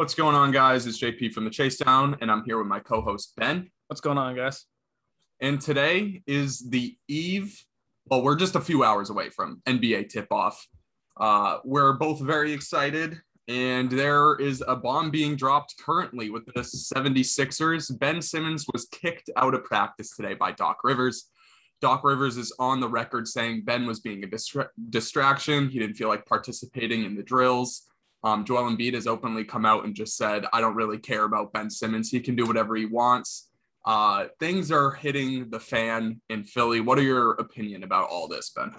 What's going on, guys? It's JP from the Chase Down, and I'm here with my co-host Ben. What's going on, guys? And today is the eve. Well, we're just a few hours away from NBA tip-off. Uh, we're both very excited, and there is a bomb being dropped currently with the 76ers. Ben Simmons was kicked out of practice today by Doc Rivers. Doc Rivers is on the record saying Ben was being a distra- distraction. He didn't feel like participating in the drills. Um, Joel Embiid has openly come out and just said, I don't really care about Ben Simmons. He can do whatever he wants. Uh, things are hitting the fan in Philly. What are your opinion about all this, Ben?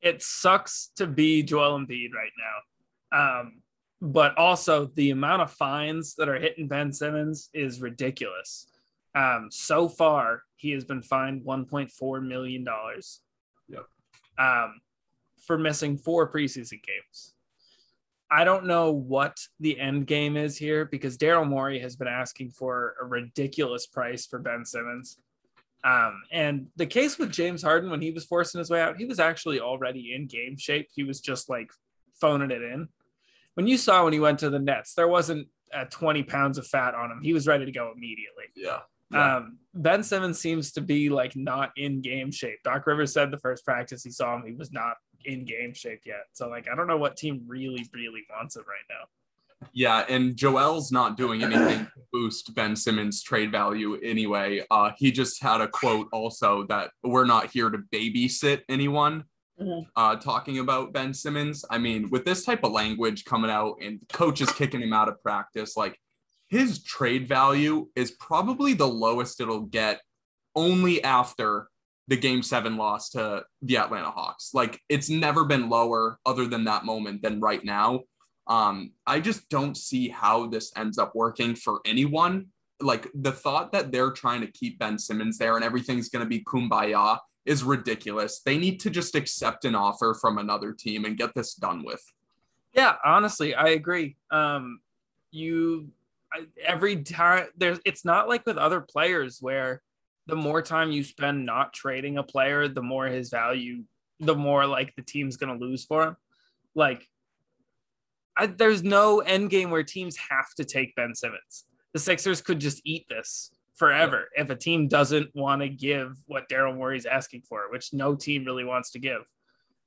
It sucks to be Joel Embiid right now. Um, but also the amount of fines that are hitting Ben Simmons is ridiculous. Um, so far, he has been fined $1.4 million Yep. um, for missing four preseason games. I don't know what the end game is here because Daryl Morey has been asking for a ridiculous price for Ben Simmons. Um, and the case with James Harden when he was forcing his way out, he was actually already in game shape. He was just like phoning it in. When you saw when he went to the Nets, there wasn't uh, 20 pounds of fat on him. He was ready to go immediately. Yeah. Um, ben Simmons seems to be like not in game shape. Doc Rivers said the first practice he saw him, he was not in game shape yet. So like, I don't know what team really, really wants it right now. Yeah, and Joel's not doing anything to boost Ben Simmons' trade value anyway. Uh, he just had a quote also that we're not here to babysit anyone. Mhm. Uh, talking about Ben Simmons. I mean, with this type of language coming out and coaches kicking him out of practice, like his trade value is probably the lowest it'll get only after the game seven loss to the Atlanta Hawks. Like it's never been lower other than that moment than right now. Um, I just don't see how this ends up working for anyone. Like the thought that they're trying to keep Ben Simmons there and everything's going to be kumbaya is ridiculous. They need to just accept an offer from another team and get this done with. Yeah, honestly, I agree. Um, you every time there's it's not like with other players where the more time you spend not trading a player, the more his value, the more like the team's gonna lose for him. Like I, there's no end game where teams have to take Ben Simmons. The Sixers could just eat this forever if a team doesn't want to give what Daryl Morey's asking for, which no team really wants to give.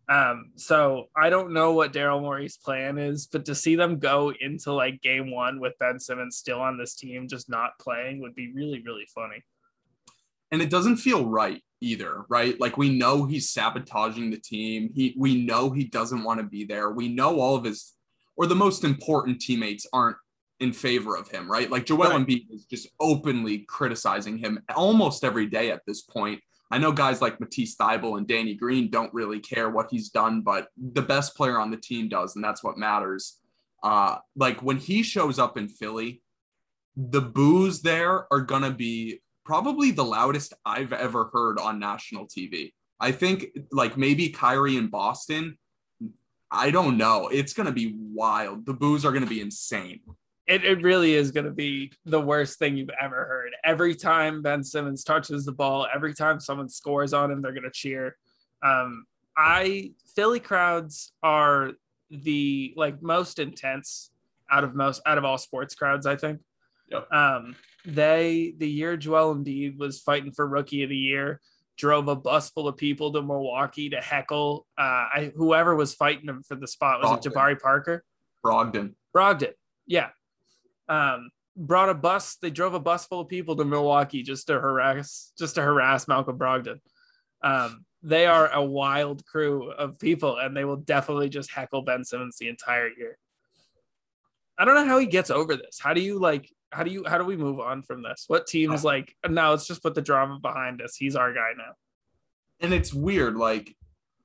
Um, so I don't know what Daryl Morey's plan is, but to see them go into like game one with Ben Simmons still on this team, just not playing, would be really, really funny. And it doesn't feel right either right? Like we know he's sabotaging the team. He we know he doesn't want to be there. We know all of his or the most important teammates aren't in favor of him right? Like joel Right. embiid is just openly criticizing him almost every day at this point. I know guys like matisse Thybulle and danny green don't really care what he's done but the best player on the team does and that's what matters. Uh like when he shows up in philly the boos there are gonna be probably the loudest I've ever heard on national TV. I think like maybe Kyrie in Boston. I don't know. It's gonna be wild. The boos are gonna be insane. It, it really is going to be the worst thing you've ever heard. Every time Ben Simmons touches the ball, every time someone scores on him, they're going to cheer. Um, I Philly crowds are the like most intense out of most out of all sports crowds. I think. Yep. Um, they the year Joel Embiid was fighting for Rookie of the Year, drove a bus full of people to Milwaukee to heckle uh, I, whoever was fighting him for the spot. Was it Jabari Parker? Brogdon. Brogdon. Yeah. Um, brought a bus. They drove a bus full of people to Milwaukee just to harass, just to harass Malcolm Brogdon. Um, they are a wild crew of people, and they will definitely just heckle Ben Simmons the entire year. I don't know how he gets over this. How do you like? How do you? How do we move on from this? What teams like? No, let's just put the drama behind us. He's our guy now. And it's weird. Like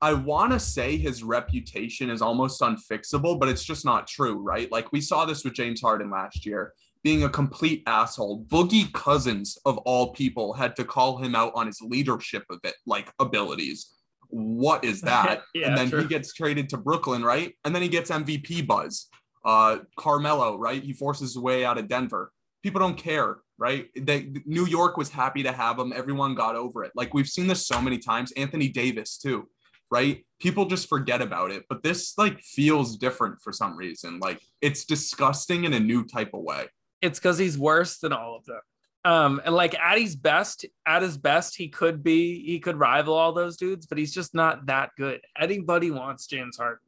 I want to say his reputation is almost unfixable, but it's just not true, right? Like we saw this with James Harden last year, being a complete asshole. Boogie Cousins of all people had to call him out on his leadership of it, like abilities. What is that? Yeah, and then true. he gets traded to Brooklyn, right? And then he gets MVP buzz. Uh, Carmelo, right? He forces his way out of Denver. People don't care, right? They, New York was happy to have him. Everyone got over it. Like we've seen this so many times. Anthony Davis too. right? People just forget about it. But this like feels different for some reason. Like it's disgusting in a new type of way. It's because he's worse than all of them. Um, and like at his best, at his best, he could be, he could rival all those dudes, but he's just not that good. Anybody wants James Harden.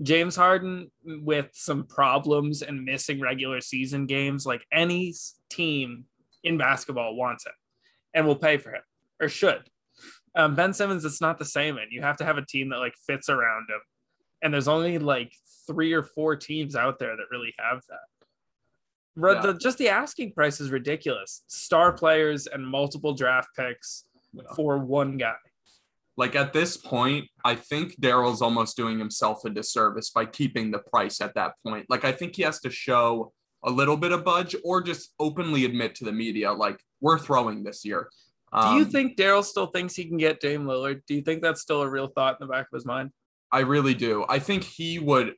James Harden with some problems and missing regular season games, like any team in basketball wants him and will pay for him or should. Um, ben Simmons, it's not the same. And you have to have a team that like fits around him. And there's only like three or four teams out there that really have that. Yeah. The, just the asking price is ridiculous. Star players and multiple draft picks yeah. for one guy. Like at this point, I think Daryl's almost doing himself a disservice by keeping the price at that point. Like I think he has to show a little bit of budge or just openly admit to the media, like we're throwing this year. Um, Do you um, think Daryl still thinks he can get Dame Lillard? Do you think that's still a real thought in the back of his mind? I really do. I think he would.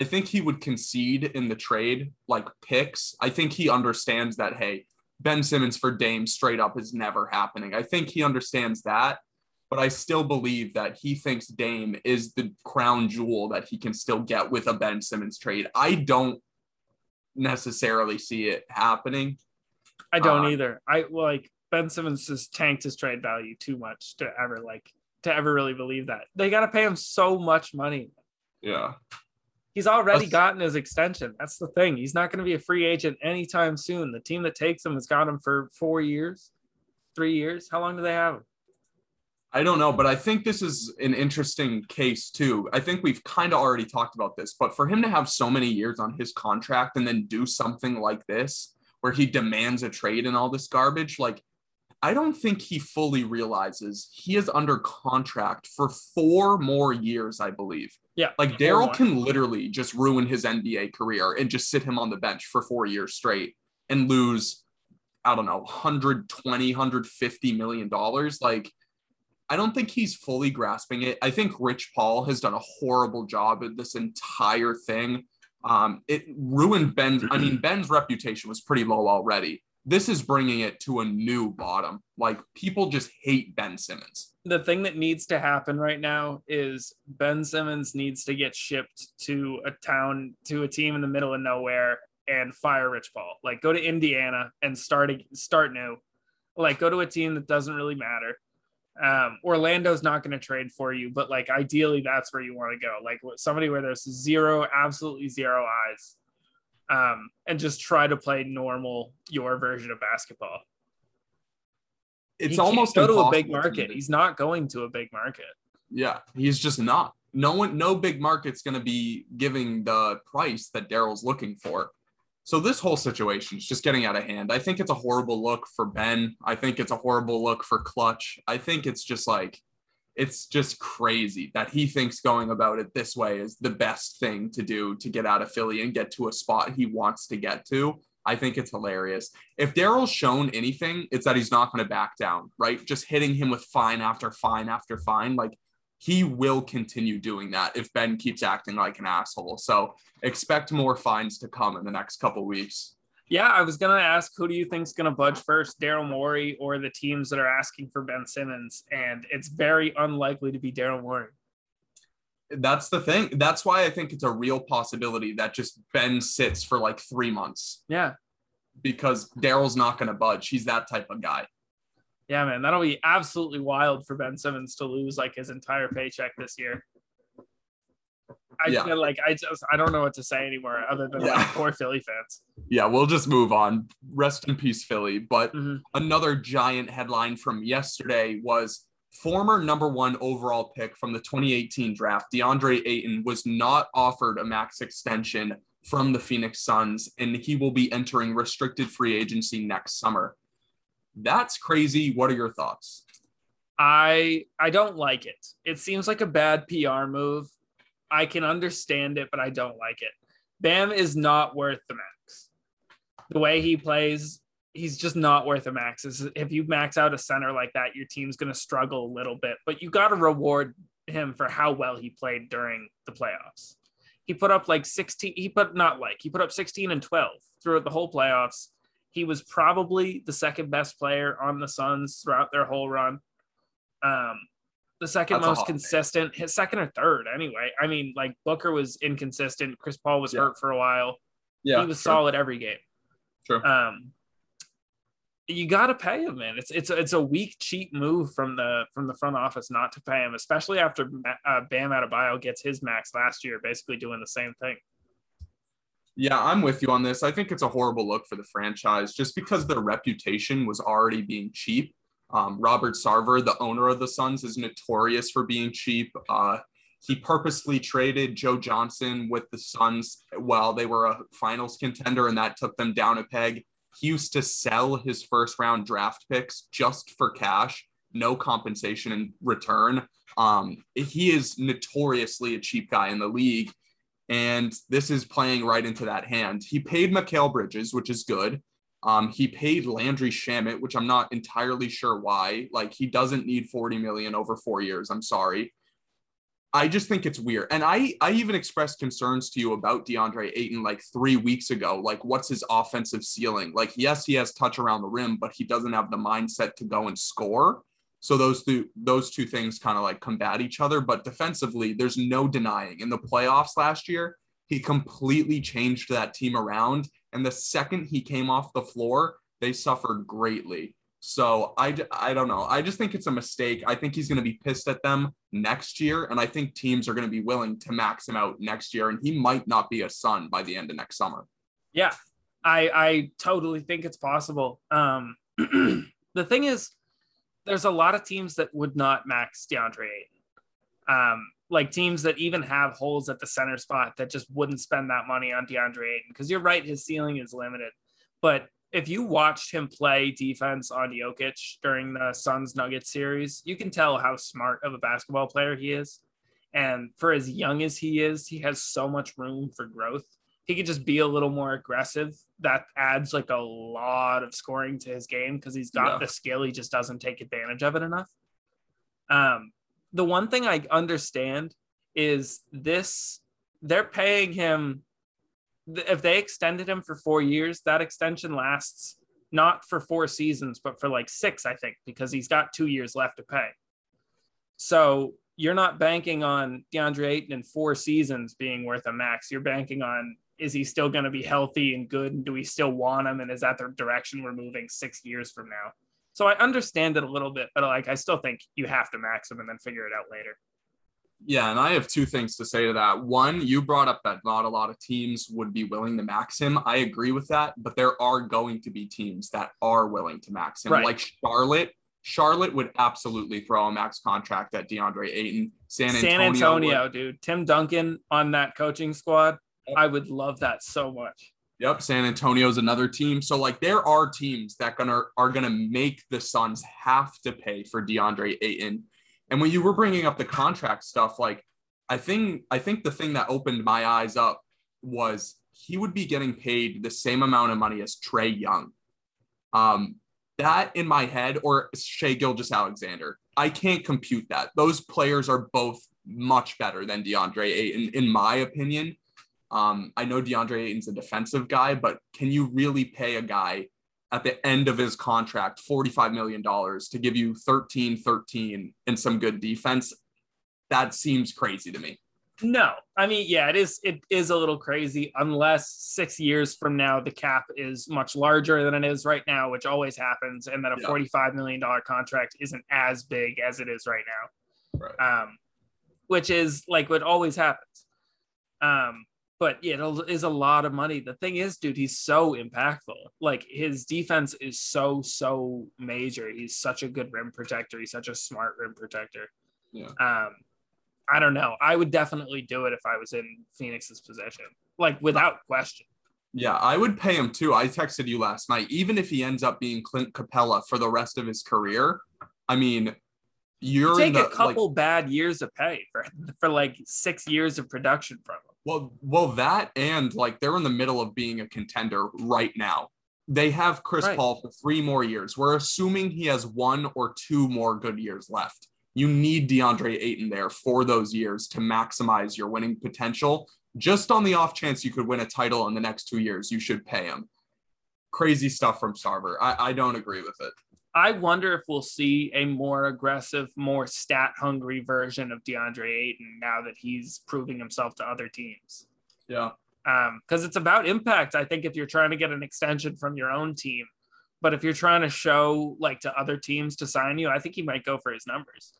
I think he would concede in the trade, like picks. I think he understands that. Hey, Ben Simmons for Dame straight up is never happening. I think he understands that but I still believe that he thinks Dame is the crown jewel that he can still get with a Ben Simmons trade. I don't necessarily see it happening. I don't uh, either. I like Ben Simmons has tanked his trade value too much to ever like to ever really believe that. They got to pay him so much money. Yeah. He's already That's... gotten his extension. That's the thing. He's not going to be a free agent anytime soon. The team that takes him has got him for 4 years, 3 years. How long do they have him? I don't know, but I think this is an interesting case too. I think we've kind of already talked about this, but for him to have so many years on his contract and then do something like this, where he demands a trade and all this garbage, like, I don't think he fully realizes he is under contract for four more years, I believe. Yeah. Like, Daryl can literally just ruin his NBA career and just sit him on the bench for four years straight and lose, I don't know, 120, 150 million dollars. Like, I don't think he's fully grasping it. I think Rich Paul has done a horrible job at this entire thing. Um, it ruined Ben. I mean, Ben's reputation was pretty low already. This is bringing it to a new bottom. Like people just hate Ben Simmons. The thing that needs to happen right now is Ben Simmons needs to get shipped to a town, to a team in the middle of nowhere and fire Rich Paul. Like go to Indiana and start start new. Like go to a team that doesn't really matter um, Orlando's not going to trade for you, but like ideally that's where you want to go. Like somebody where there's zero, absolutely zero eyes, um, and just try to play normal your version of basketball. It's he almost go to a big market. He's not going to a big market. Yeah, he's just not. No one, no big market's going to be giving the price that Daryl's looking for. So this whole situation is just getting out of hand. I think it's a horrible look for Ben. I think it's a horrible look for Clutch. I think it's just like it's just crazy that he thinks going about it this way is the best thing to do to get out of Philly and get to a spot he wants to get to. I think it's hilarious. If Daryl's shown anything, it's that he's not going to back down, right? Just hitting him with fine after fine after fine. Like he will continue doing that if Ben keeps acting like an asshole. So expect more fines to come in the next couple weeks. Yeah, I was gonna ask who do you think's gonna budge first, Daryl Morey or the teams that are asking for Ben Simmons, and it's very unlikely to be Daryl Morey. That's the thing. That's why I think it's a real possibility that just Ben sits for like three months. Yeah, because Daryl's not gonna budge. He's that type of guy yeah, man, that'll be absolutely wild for Ben Simmons to lose like his entire paycheck this year. I yeah. feel like I just I don't know what to say anymore other than yeah. like poor Philly fans. Yeah, we'll just move on. Rest in peace, Philly. But mm-hmm. another giant headline from yesterday was former number one overall pick from the 2018 draft, DeAndre Ayton, was not offered a max extension from the Phoenix Suns, and he will be entering restricted free agency next summer. That's crazy. What are your thoughts? I I don't like it. It seems like a bad PR move. I can understand it, but I don't like it. Bam is not worth the max. The way he plays, he's just not worth a max. If you max out a center like that, your team's going to struggle a little bit, but you got to reward him for how well he played during the playoffs. He put up like 16, he put not like, he put up 16 and 12 throughout the whole playoffs. He was probably the second best player on the Suns throughout their whole run. Um, The second That's most consistent, his second or third anyway. I mean, like Booker was inconsistent. Chris Paul was Yeah. hurt for a while. Yeah, he was sure, solid every game. Sure. Um, you got to pay him, man. It's it's a, it's a weak, cheap move from the from the front office not to pay him, especially after uh, Bam Adebayo gets his max last year, basically doing the same thing. Yeah, I'm with you on this. I think it's a horrible look for the franchise just because their reputation was already being cheap. Um, Robert Sarver, the owner of the Suns, is notorious for being cheap. Uh, he purposely traded Joe Johnson with the Suns while they were a finals contender, and that took them down a peg. He used to sell his first round draft picks just for cash, no compensation in return. Um, he is notoriously a cheap guy in the league. And this is playing right into that hand. He paid Mikal Bridges, which is good. Um, he paid Landry Shamet, which I'm not entirely sure why. Like he doesn't need 40 million over four years. I'm sorry. I just think it's weird. And I I even expressed concerns to you about DeAndre Ayton like three weeks ago. Like, what's his offensive ceiling? Like, yes, he has touch around the rim, but he doesn't have the mindset to go and score. So those two those two things kind of like combat each other. But defensively, there's no denying. In the playoffs last year, he completely changed that team around. And the second he came off the floor, they suffered greatly. So I, I don't know. I just think it's a mistake. I think he's going to be pissed at them next year. And I think teams are going to be willing to max him out next year. And he might not be a Sun by the end of next summer. Yeah, I I totally think it's possible. Um, the thing is, there's a lot of teams that would not max DeAndre Ayton. Um, like teams that even have holes at the center spot that just wouldn't spend that money on DeAndre Ayton. Because you're right, his ceiling is limited. But if you watched him play defense on Jokic during the Suns Nuggets series, you can tell how smart of a basketball player he is. And for as young as he is, he has so much room for growth. He could just be a little more aggressive. That adds like a lot of scoring to his game because he's got Yeah. the skill. He just doesn't take advantage of it enough. Um, the one thing I understand is this they're paying him if they extended him for four years, that extension lasts not for four seasons, but for like six, I think, because he's got two years left to pay. So you're not banking on DeAndre Ayton in four seasons being worth a max. You're banking on is he still going to be healthy and good? And do we still want him? And is that the direction we're moving six years from now? So I understand it a little bit, but like I still think you have to max him and then figure it out later. Yeah, and I have two things to say to that. One, you brought up that not a lot of teams would be willing to max him. I agree with that, but there are going to be teams that are willing to max him, Right. like Charlotte. Charlotte would absolutely throw a max contract at DeAndre Ayton. San Antonio, San Antonio, dude. Tim Duncan on that coaching squad. I would love that so much. Yep, San Antonio's another team. So like there are teams that gonna are gonna make the Suns have to pay for DeAndre Ayton. And when you were bringing up the contract stuff, like I think I think the thing that opened my eyes up was he would be getting paid the same amount of money as Trae Young. Um, that in my head, or Shai Gilgeous-Alexander, I can't compute that. Those players are both much better than DeAndre Ayton, in my opinion. Um, I know DeAndre Ayton's a defensive guy, but can you really pay a guy at the end of his contract $45 million to give you 13 13 and some good defense? That seems crazy to me. No, I mean, yeah, it is. It is a little crazy unless six years from now the cap is much larger than it is right now, which always happens, and that a Yeah. forty-five million dollar contract isn't as big as it is right now. Right. Um, which is like what always happens. Um, but it is a lot of money. The thing is, dude, he's so impactful. Like his defense is so so major. He's such a good rim protector. He's such a smart rim protector. Yeah. Um, I don't know. I would definitely do it if I was in Phoenix's position, like without question. Yeah, I would pay him too. I texted you last night. Even if he ends up being Clint Capela for the rest of his career, I mean, you're You in take the, a couple bad years of pay for for like six years of production from him. Well, well, that and like they're in the middle of being a contender right now. They have Chris Right. Paul for three more years. We're assuming he has one or two more good years left. You need DeAndre Ayton there for those years to maximize your winning potential. Just on the off chance you could win a title in the next two years, you should pay him. Crazy stuff from Sarver. I, I don't agree with it. I wonder if we'll see a more aggressive, more stat hungry version of DeAndre Ayton now that he's proving himself to other teams. Yeah. Um, because it's about impact. I think if you're trying to get an extension from your own team, but if you're trying to show like to other teams to sign you, I think he might go for his numbers.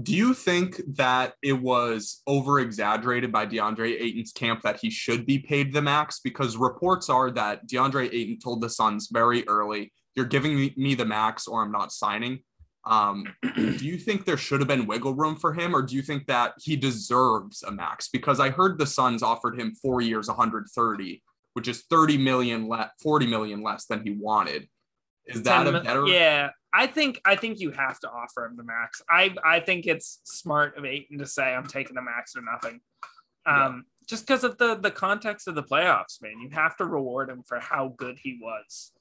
Do you think that it was over exaggerated by DeAndre Ayton's camp that he should be paid the max? Because reports are that DeAndre Ayton told the Suns very early, you're giving me the max or I'm not signing. Um, do you think there should have been wiggle room for him, or do you think that he deserves a max? Because I heard the Suns offered him four years, 130, which is 30 million less, 40 million less than he wanted. Is that a better? Yeah, I think I think you have to offer him the max. I I think it's smart of Ayton to say I'm taking the max or nothing. Um, yeah. just because of the the context of the playoffs, man. You have to reward him for how good he was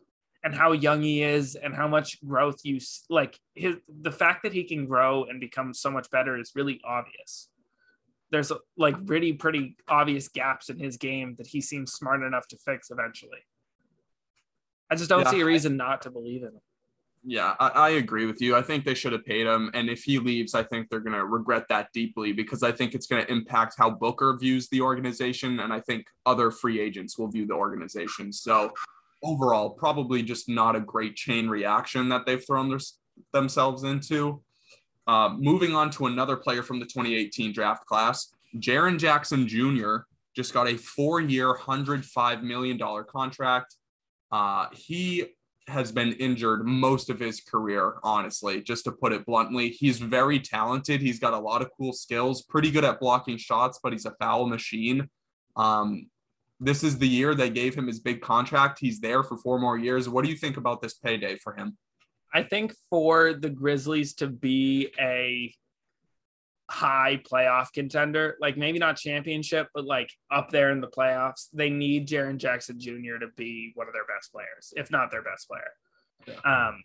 and how young he is and how much growth you like his the fact that he can grow and become so much better is really obvious. There's like really pretty obvious gaps in his game that he seems smart enough to fix eventually. I just don't yeah. see a reason not to believe in him. Yeah, I, I, agree with you. I think they should have paid him. And if he leaves, I think they're going to regret that deeply because I think it's going to impact how Booker views the organization. And I think other free agents will view the organization. So overall, probably just not a great chain reaction that they've thrown their, themselves into. Uh, moving on to another player from the 2018 draft class, Jaren Jackson Jr. just got a four year, $105 million contract. Uh, he has been injured most of his career, honestly, just to put it bluntly. He's very talented. He's got a lot of cool skills, pretty good at blocking shots, but he's a foul machine. Um, this is the year they gave him his big contract. He's there for four more years. What do you think about this payday for him? I think for the Grizzlies to be a high playoff contender, like maybe not championship, but like up there in the playoffs, they need Jaren Jackson Jr. to be one of their best players, if not their best player. Yeah. Um,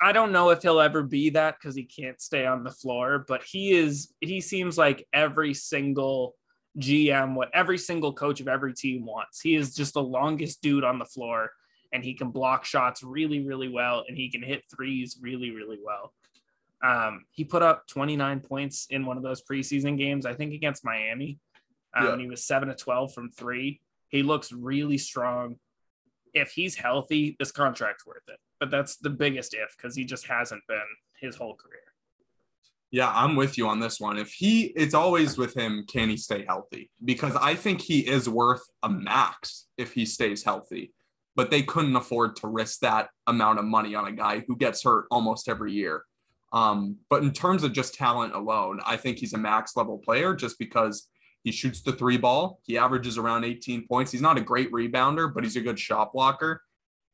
I don't know if he'll ever be that because he can't stay on the floor, but he is, he seems like every single GM, what every single coach of every team wants. He is just the longest dude on the floor and he can block shots really, really well and he can hit threes really, really well. Um, he put up 29 points in one of those preseason games, I think against Miami. Um, yeah. He was seven to 12 from three. He looks really strong. If he's healthy, this contract's worth it. But that's the biggest if because he just hasn't been his whole career. Yeah, I'm with you on this one. If he, it's always with him, can he stay healthy? Because I think he is worth a max if he stays healthy. But they couldn't afford to risk that amount of money on a guy who gets hurt almost every year. Um, but in terms of just talent alone, I think he's a max level player just because he shoots the three ball. He averages around 18 points. He's not a great rebounder, but he's a good shot blocker.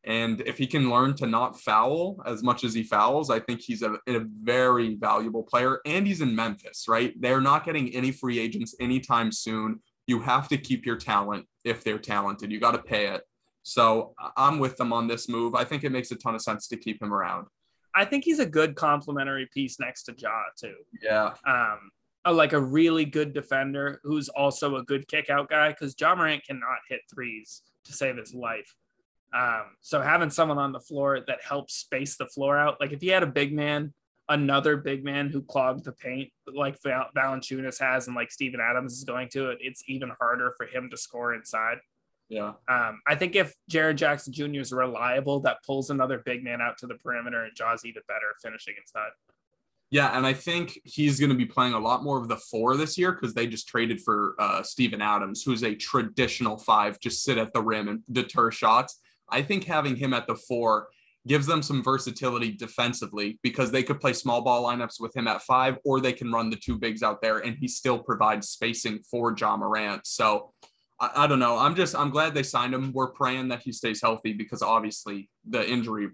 And if he can learn to not foul as much as he fouls, I think he's a, a very valuable player. And he's in Memphis, right? They're not getting any free agents anytime soon. You have to keep your talent if they're talented. You got to pay it. So I'm with them on this move. I think it makes a ton of sense to keep him around. I think he's a good complementary piece next to Ja too. Yeah. Um, a, like a really good defender who's also a good kick out guy because Ja Morant cannot hit threes to save his life. Um, so having someone on the floor that helps space the floor out, like if he had a big man, another big man who clogged the paint like Val- Valanciunas has and like Steven Adams is going to, it's even harder for him to score inside. Yeah. Um, I think if Jaren Jackson Jr. is reliable, that pulls another big man out to the perimeter and Ja's even better finishing inside. Yeah, and I think he's going to be playing a lot more of the four this year because they just traded for uh, Steven Adams, who's a traditional five, just sit at the rim and deter shots. I think having him at the four gives them some versatility defensively because they could play small ball lineups with him at five, or they can run the two bigs out there, and he still provides spacing for Ja Morant. So I, I, don't know. I'm just I'm glad they signed him. We're praying that he stays healthy because obviously the injury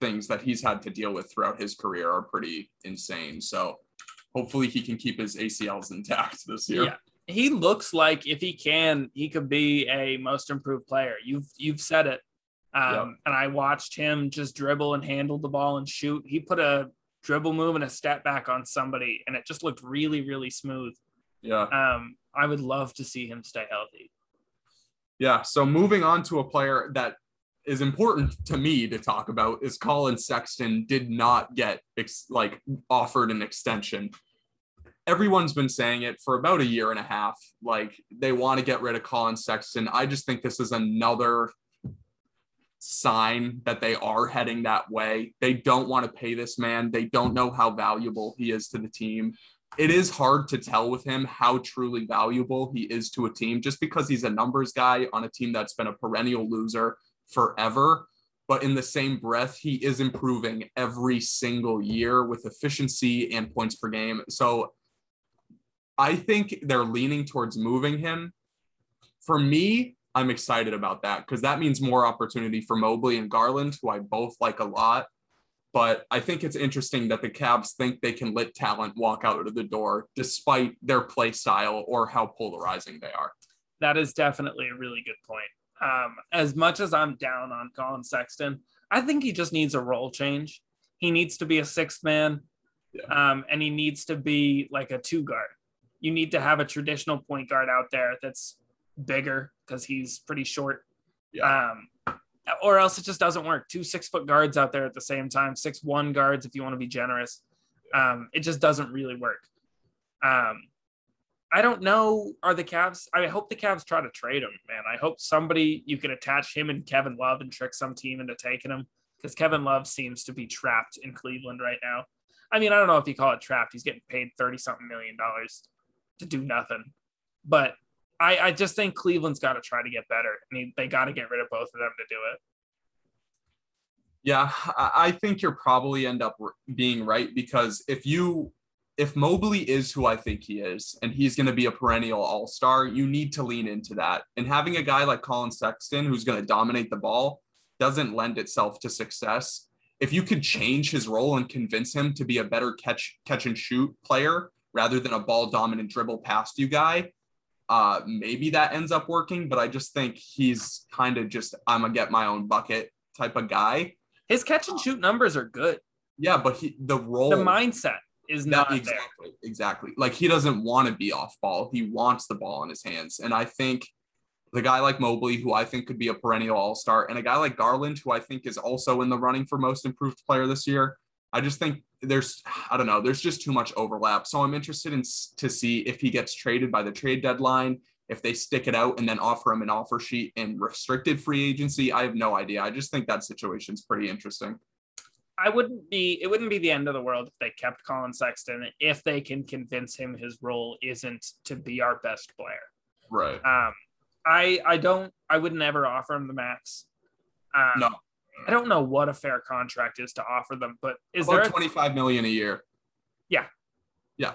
things that he's had to deal with throughout his career are pretty insane. So hopefully he can keep his ACLs intact this year. Yeah. He looks like if he can, he could be a most improved player. You've you've said it. Um, yep. and I watched him just dribble and handle the ball and shoot. He put a dribble move and a step back on somebody, and it just looked really, really smooth. Yeah. Um, I would love to see him stay healthy. Yeah. So moving on to a player that is important to me to talk about is Collin Sexton did not get ex- like offered an extension. Everyone's been saying it for about a year and a half. Like they want to get rid of Collin Sexton. I just think this is another sign that they are heading that way. They don't want to pay this man. They don't know how valuable he is to the team. It is hard to tell with him how truly valuable he is to a team just because he's a numbers guy on a team that's been a perennial loser forever. But in the same breath, he is improving every single year with efficiency and points per game. So I think they're leaning towards moving him. For me, I'm excited about that because that means more opportunity for Mobley and Garland, who I both like a lot. But I think it's interesting that the Cavs think they can let talent walk out of the door despite their play style or how polarizing they are. That is definitely a really good point. Um, as much as I'm down on Collin Sexton, I think he just needs a role change. He needs to be a sixth man, yeah. um, and he needs to be like a two guard. You need to have a traditional point guard out there that's bigger because he's pretty short. Yeah. Um, or else it just doesn't work. Two six foot guards out there at the same time, six one guards if you want to be generous. Um, it just doesn't really work. Um, I don't know. Are the Cavs? I hope the Cavs try to trade him, man. I hope somebody you can attach him and Kevin Love and trick some team into taking him because Kevin Love seems to be trapped in Cleveland right now. I mean, I don't know if you call it trapped. He's getting paid 30 something million dollars to do nothing. But I, I just think Cleveland's got to try to get better. I mean, they got to get rid of both of them to do it. Yeah, I think you're probably end up being right because if you if Mobley is who I think he is, and he's going to be a perennial all star, you need to lean into that. And having a guy like Collin Sexton who's going to dominate the ball doesn't lend itself to success. If you could change his role and convince him to be a better catch catch and shoot player rather than a ball dominant dribble past you guy, uh, maybe that ends up working. But I just think he's kind of just I'm gonna get my own bucket type of guy. His catch and shoot numbers are good. Yeah, but he the role the mindset is not exactly there. exactly like he doesn't want to be off ball he wants the ball in his hands and i think the guy like mobley who i think could be a perennial all-star and a guy like garland who i think is also in the running for most improved player this year i just think there's i don't know there's just too much overlap so i'm interested in to see if he gets traded by the trade deadline if they stick it out and then offer him an offer sheet in restricted free agency i have no idea i just think that situation's pretty interesting I wouldn't be it wouldn't be the end of the world if they kept Collin Sexton if they can convince him his role isn't to be our best player. Right. Um I I don't I would never offer him the max. Um, no. I don't know what a fair contract is to offer them, but is About there 25 million a year? Yeah. Yeah.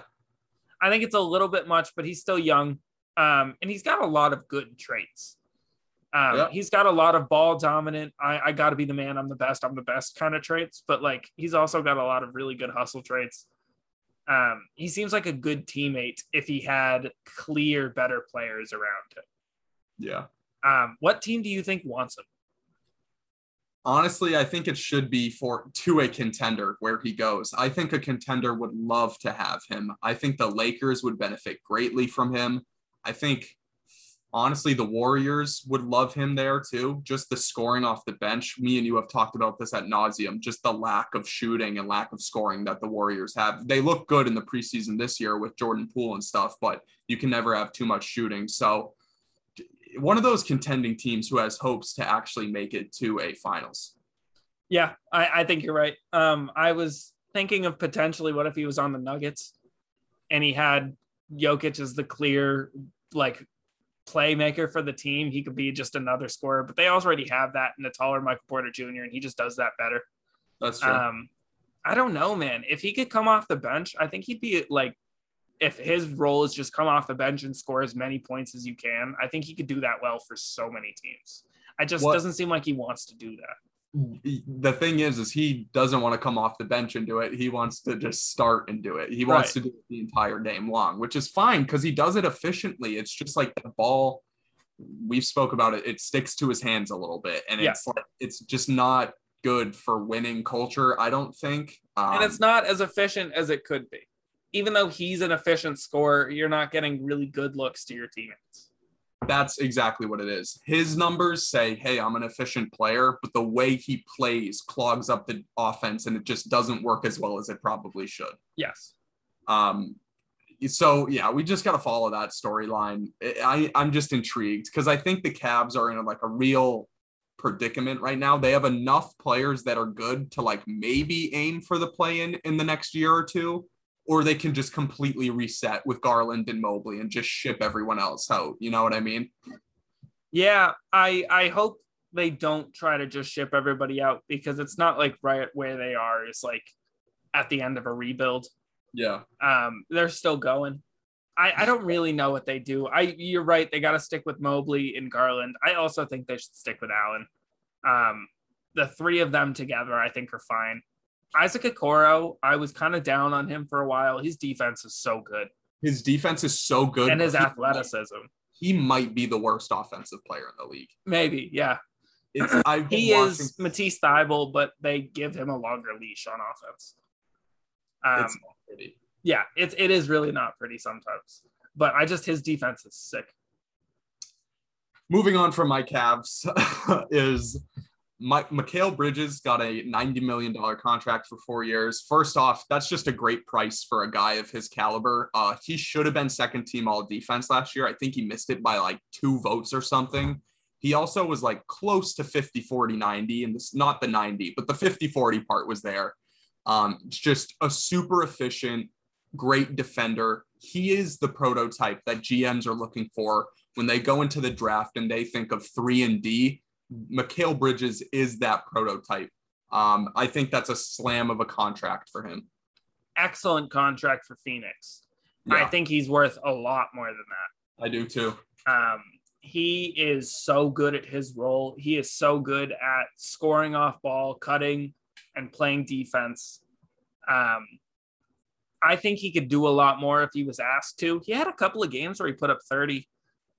I think it's a little bit much, but he's still young. Um, and he's got a lot of good traits. Um. He's got a lot of ball dominant. I, I got to be the man. I'm the best. I'm the best kind of traits. But like, he's also got a lot of really good hustle traits. Um, he seems like a good teammate if he had clear, better players around him. Yeah. Um, what team do you think wants him? Honestly, I think it should be for to a contender where he goes. I think a contender would love to have him. I think the Lakers would benefit greatly from him. I think honestly, the Warriors would love him there too. Just the scoring off the bench. Me and you have talked about this at nauseum. Just the lack of shooting and lack of scoring that the Warriors have. They look good in the preseason this year with Jordan Poole and stuff, but you can never have too much shooting. So, one of those contending teams who has hopes to actually make it to a finals. Yeah, I, I think you're right. Um, I was thinking of potentially what if he was on the Nuggets and he had Jokic as the clear like playmaker for the team. He could be just another scorer, but they already have that in the taller Michael Porter Jr. and he just does that better. That's true. Um, I don't know, man. If he could come off the bench, I think he'd be like, if his role is just come off the bench and score as many points as you can, I think he could do that well for so many teams. It just what? doesn't seem like he wants to do that the thing is is he doesn't want to come off the bench and do it he wants to just start and do it he wants right. to do it the entire game long which is fine because he does it efficiently it's just like the ball we've spoke about it it sticks to his hands a little bit and yeah. it's like it's just not good for winning culture i don't think um, and it's not as efficient as it could be even though he's an efficient scorer you're not getting really good looks to your teammates That's exactly what it is. His numbers say, hey, I'm an efficient player, but the way he plays clogs up the offense and it just doesn't work as well as it probably should. Yes. Um, so yeah, we just got to follow that storyline. I I'm just intrigued because I think the Cavs are in a, like a real predicament right now. They have enough players that are good to like maybe aim for the play in in the next year or two, or they can just completely reset with Garland and Mobley and just ship everyone else out. You know what I mean? Yeah, I I hope they don't try to just ship everybody out because it's not like right where they are is like at the end of a rebuild. Yeah. Um, they're still going. I, I don't really know what they do. I you're right. They got to stick with Mobley and Garland. I also think they should stick with Allen. Um, the three of them together, I think, are fine. Isaac Okoro, I was kind of down on him for a while. His defense is so good. His defense is so good, and his athleticism. He might be the worst offensive player in the league. Maybe, yeah. he watching... is Matisse Thybulle, but they give him a longer leash on offense. Um, it's not pretty. Yeah, it's it is really not pretty sometimes. But I just his defense is sick. Moving on from my Cavs is Mike Mikal Bridges got a $90 million contract for four years. First off, that's just a great price for a guy of his caliber. Uh, he should have been second team all defense last year. I think he missed it by like two votes or something. He also was like close to 50, 40, 90, and this not the 90, but the 50, 40 part was there. Um, just a super efficient, great defender. He is the prototype that GMs are looking for when they go into the draft and they think of three and D. Mikal Bridges is that prototype. Um, I think that's a slam of a contract for him. Excellent contract for Phoenix. Yeah. I think he's worth a lot more than that. I do too. Um, he is so good at his role. He is so good at scoring off ball, cutting, and playing defense. Um, I think he could do a lot more if he was asked to. He had a couple of games where he put up 30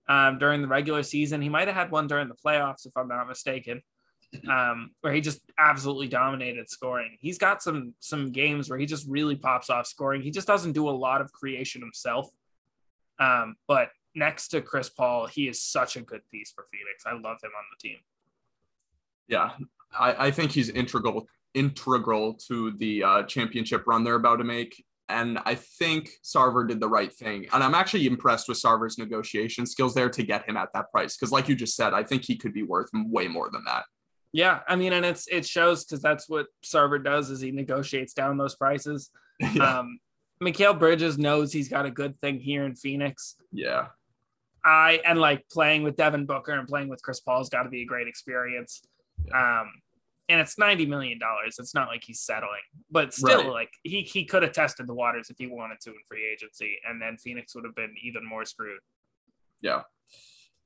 um, during the regular season. He might have had one during the playoffs, if I'm not mistaken, um, where he just absolutely dominated scoring. He's got some some games where he just really pops off scoring. He just doesn't do a lot of creation himself. Um, but next to Chris Paul, he is such a good piece for Phoenix. I love him on the team. Yeah, I, I think he's integral integral to the uh, championship run they're about to make. And I think Sarver did the right thing. And I'm actually impressed with Sarver's negotiation skills there to get him at that price. Because, like you just said, I think he could be worth way more than that. Yeah, I mean, and it's it shows because that's what Sarver does is he negotiates down those prices. yeah. Um, Mikal Bridges knows he's got a good thing here in Phoenix. Yeah. I and like playing with Devin Booker and playing with Chris Paul's got to be a great experience. Um, and it's 90 million dollars it's not like he's settling but still right. like he he could have tested the waters if he wanted to in free agency and then phoenix would have been even more screwed. Yeah.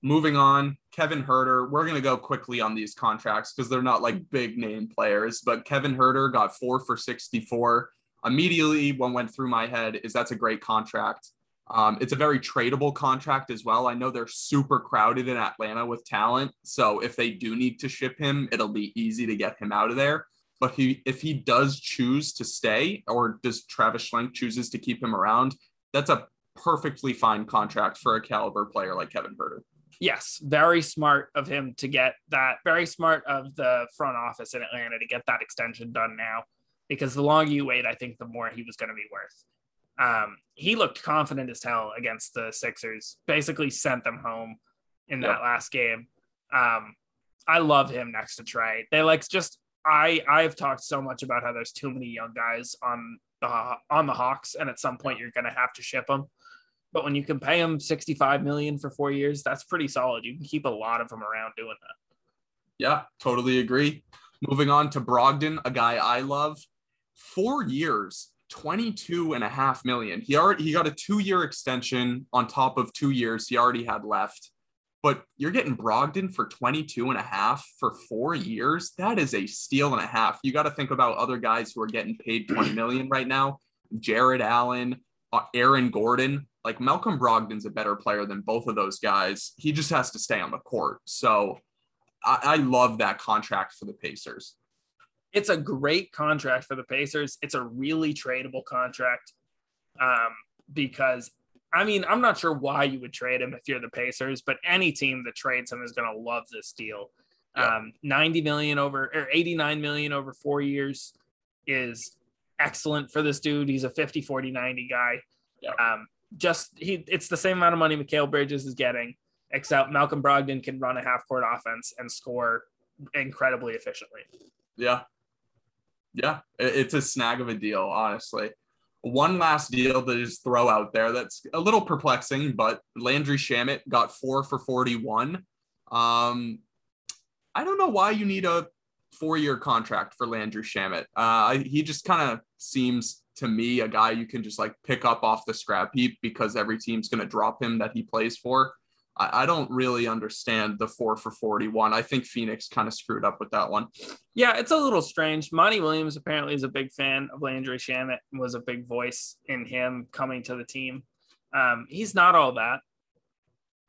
Moving on Kevin Huerter we're going to go quickly on these contracts because they're not like mm-hmm. big name players but Kevin Huerter got four for 64 immediately what went through my head is that's a great contract um, it's a very tradable contract as well. I know they're super crowded in Atlanta with talent. So if they do need to ship him, it'll be easy to get him out of there. But he, if he does choose to stay, or does Travis Schlenk chooses to keep him around, that's a perfectly fine contract for a caliber player like Kevin Huerter. Yes, very smart of him to get that. Very smart of the front office in Atlanta to get that extension done now, because the longer you wait, I think the more he was going to be worth. Um, he looked confident as hell against the Sixers, basically sent them home in that yep. last game. Um, I love him next to Trey. They like just I I've talked so much about how there's too many young guys on the on the Hawks, and at some point you're going to have to ship them. But when you can pay them 65 million for four years, that's pretty solid. You can keep a lot of them around doing that. Yeah, totally agree. Moving on to Brogdon, a guy I love. Four years, 22 and a half million. He already he got a two-year extension on top of two years he already had left. But you're getting Brogdon for 22 and a half for four years. That is a steal and a half. You got to think about other guys who are getting paid 20 million right now. Jarrett Allen, uh, Aaron Gordon. Like Malcolm Brogdon's a better player than both of those guys. He just has to stay on the court. So I, I love that contract for the Pacers it's a great contract for the Pacers. It's a really tradable contract um, because I mean, I'm not sure why you would trade him if you're the Pacers, but any team that trades him is going to love this deal. Yeah. Um, 90 million over or 89 million over four years is excellent for this dude. He's a 50, 40, 90 guy. Yeah. Um, just he, it's the same amount of money Mikal Bridges is getting, except Malcolm Brogdon can run a half court offense and score incredibly efficiently. Yeah. Yeah. It's a snag of a deal, honestly. One last deal to just throw out there that's a little perplexing, but Landry Shamet got four for 41. Um, I don't know why you need a four year contract for Landry Shamet. Uh, he just kind of seems to me a guy you can just like pick up off the scrap heap because every team's going to drop him that he plays for. I, I don't really understand the four for 41. I think Phoenix kind of screwed up with that one. Yeah, it's a little strange. Monty Williams apparently is a big fan of Landry Shamet and was a big voice in him coming to the team. Um, he's not all that.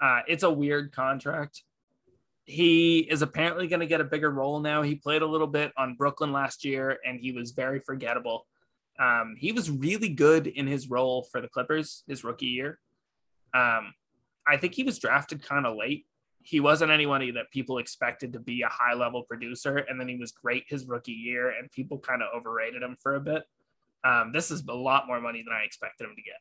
Uh, it's a weird contract he is apparently going to get a bigger role now. He played a little bit on Brooklyn last year and he was very forgettable. Um, he was really good in his role for the Clippers his rookie year. Um, I think he was drafted kind of late. He wasn't anybody that people expected to be a high level producer. And then he was great his rookie year and people kind of overrated him for a bit. Um, this is a lot more money than I expected him to get.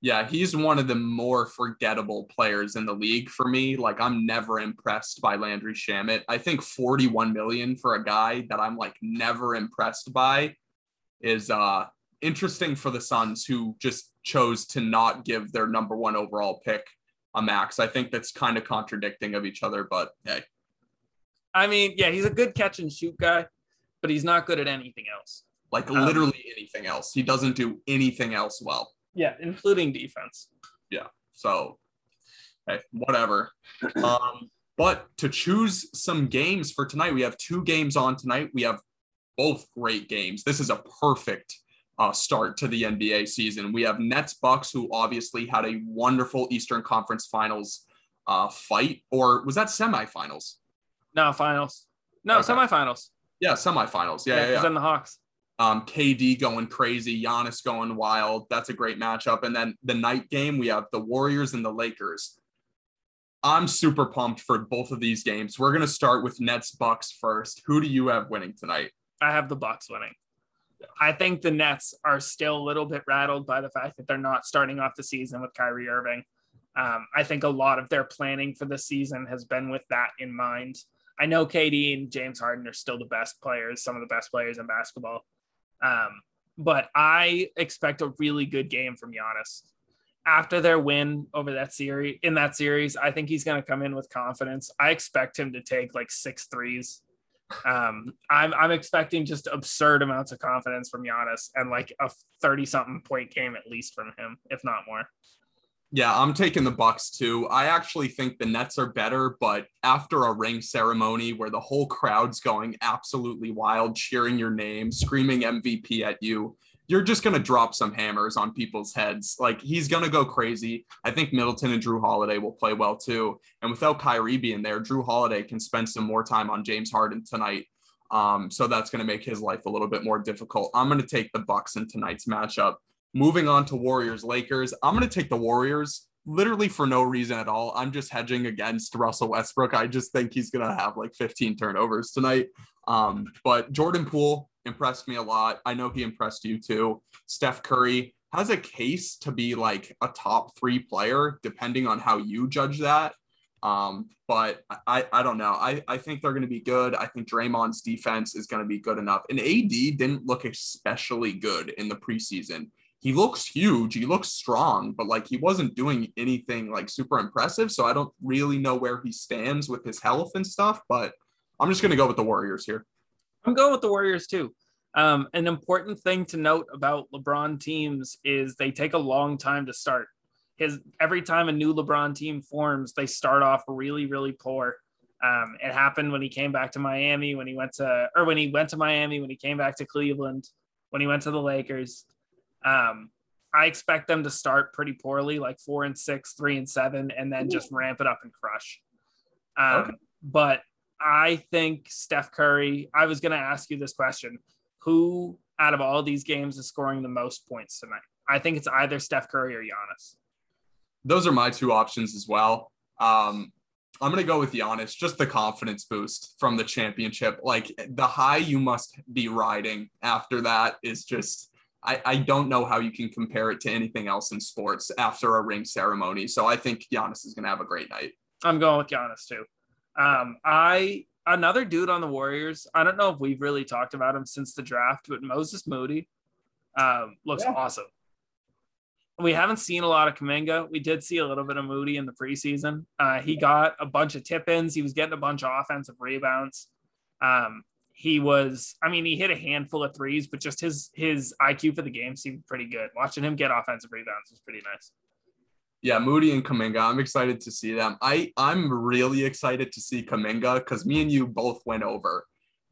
Yeah, he's one of the more forgettable players in the league for me. Like I'm never impressed by Landry Shamet. I think 41 million for a guy that I'm like never impressed by is uh interesting for the Suns who just chose to not give their number 1 overall pick a max. I think that's kind of contradicting of each other, but hey. I mean, yeah, he's a good catch and shoot guy, but he's not good at anything else. Like um, literally anything else. He doesn't do anything else well. Yeah, including defense. Yeah. So, hey, whatever. um, but to choose some games for tonight, we have two games on tonight. We have both great games. This is a perfect uh, start to the NBA season. We have Nets Bucks, who obviously had a wonderful Eastern Conference Finals uh, fight, or was that semifinals? No, finals. No, okay. semifinals. Yeah, semifinals. Yeah, yeah, yeah. yeah. Then the Hawks. Um, KD going crazy, Giannis going wild. That's a great matchup. And then the night game, we have the Warriors and the Lakers. I'm super pumped for both of these games. We're going to start with Nets Bucks first. Who do you have winning tonight? I have the Bucks winning. I think the Nets are still a little bit rattled by the fact that they're not starting off the season with Kyrie Irving. Um, I think a lot of their planning for the season has been with that in mind. I know KD and James Harden are still the best players, some of the best players in basketball. Um, but I expect a really good game from Giannis. After their win over that series in that series, I think he's going to come in with confidence. I expect him to take like six threes. Um, I'm I'm expecting just absurd amounts of confidence from Giannis and like a 30 something point game at least from him, if not more. Yeah, I'm taking the Bucks too. I actually think the Nets are better, but after a ring ceremony where the whole crowd's going absolutely wild, cheering your name, screaming MVP at you, you're just going to drop some hammers on people's heads. Like he's going to go crazy. I think Middleton and Jrue Holiday will play well too. And without Kyrie being there, Jrue Holiday can spend some more time on James Harden tonight. Um, so that's going to make his life a little bit more difficult. I'm going to take the Bucks in tonight's matchup. Moving on to Warriors Lakers, I'm going to take the Warriors literally for no reason at all. I'm just hedging against Russell Westbrook. I just think he's going to have like 15 turnovers tonight. Um, but Jordan Poole impressed me a lot. I know he impressed you too. Steph Curry has a case to be like a top three player, depending on how you judge that. Um, but I, I don't know. I, I think they're going to be good. I think Draymond's defense is going to be good enough. And AD didn't look especially good in the preseason he looks huge, he looks strong, but like he wasn't doing anything like super impressive. So I don't really know where he stands with his health and stuff, but I'm just going to go with the Warriors here. I'm going with the Warriors too. Um, an important thing to note about LeBron teams is they take a long time to start. His every time a new LeBron team forms, they start off really, really poor. Um, it happened when he came back to Miami, when he went to, or when he went to Miami, when he came back to Cleveland, when he went to the Lakers. Um, I expect them to start pretty poorly, like four and six, three and seven, and then just ramp it up and crush. Um, okay. But I think Steph Curry, I was going to ask you this question who out of all these games is scoring the most points tonight? I think it's either Steph Curry or Giannis. those are my two options as well. Um, I'm gonna go with Giannis, just the confidence boost from the championship. Like the high you must be riding after that is just I, I don't know how you can compare it to anything else in sports after a ring ceremony. So I think Giannis is gonna have a great night. I'm going with Giannis too. Um, I another dude on the Warriors. I don't know if we've really talked about him since the draft, but Moses Moody um, looks yeah. awesome. We haven't seen a lot of Kuminga. We did see a little bit of Moody in the preseason. Uh, he got a bunch of tip ins. He was getting a bunch of offensive rebounds. Um, he was, I mean, he hit a handful of threes, but just his his IQ for the game seemed pretty good. Watching him get offensive rebounds was pretty nice. Yeah, Moody and Kuminga. I'm excited to see them. I I'm really excited to see Kuminga because me and you both went over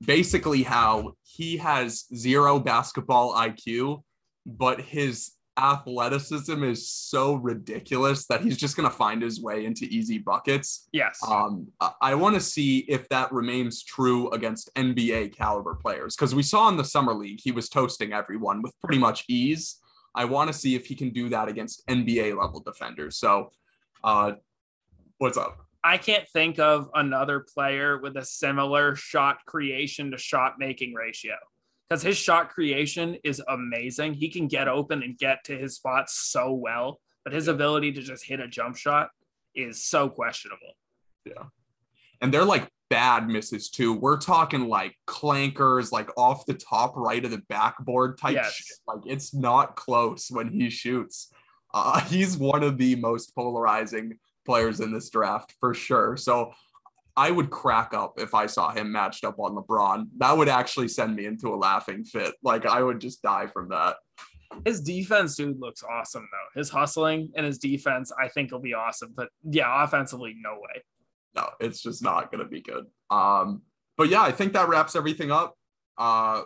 basically how he has zero basketball IQ, but his athleticism is so ridiculous that he's just going to find his way into easy buckets. Yes. Um, I want to see if that remains true against NBA caliber players because we saw in the summer league he was toasting everyone with pretty much ease. I want to see if he can do that against NBA level defenders. So, uh, what's up? I can't think of another player with a similar shot creation to shot making ratio because his shot creation is amazing. He can get open and get to his spots so well, but his ability to just hit a jump shot is so questionable. Yeah. And they're like bad misses too. We're talking like clankers, like off the top right of the backboard type yes. shit. Like it's not close when he shoots. Uh, he's one of the most polarizing players in this draft for sure. So I would crack up if I saw him matched up on LeBron. That would actually send me into a laughing fit. Like I would just die from that. His defense, dude, looks awesome though. His hustling and his defense, I think, will be awesome. But yeah, offensively, no way no, it's just not going to be good. Um, but yeah, I think that wraps everything up. Uh,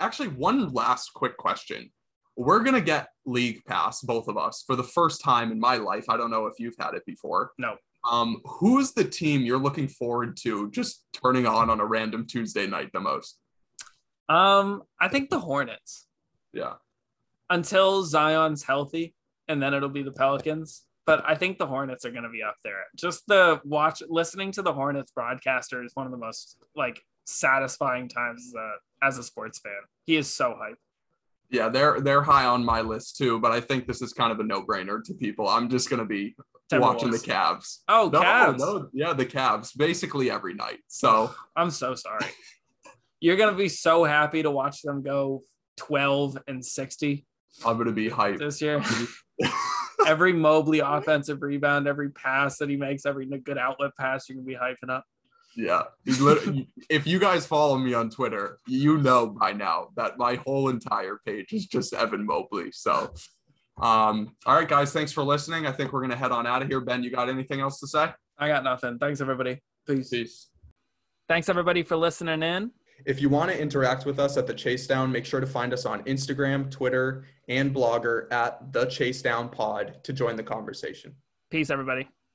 actually, one last quick question. We're going to get League Pass, both of us, for the first time in my life. I don't know if you've had it before. No. Um, who's the team you're looking forward to just turning on on a random Tuesday night the most? Um, I think the Hornets. Yeah. Until Zion's healthy, and then it'll be the Pelicans but I think the Hornets are going to be up there. Just the watch, listening to the Hornets broadcaster is one of the most like satisfying times as a, as a sports fan. He is so hyped. Yeah, they're they're high on my list too, but I think this is kind of a no brainer to people. I'm just going to be watching the Cavs. Oh, no, Cavs. No, yeah, the Cavs basically every night. So I'm so sorry. You're going to be so happy to watch them go 12 and 60. I'm going to be hyped this year. every Mobley offensive rebound, every pass that he makes, every good outlet pass, you're gonna be hyping up. Yeah, if you guys follow me on Twitter, you know by now that my whole entire page is just Evan Mobley. So, um, all right, guys, thanks for listening. I think we're gonna head on out of here. Ben, you got anything else to say? I got nothing. Thanks, everybody. Peace. Peace. Thanks, everybody, for listening in. If you want to interact with us at the Chase Down, make sure to find us on Instagram, Twitter, and Blogger at the Chase Down Pod to join the conversation. Peace, everybody.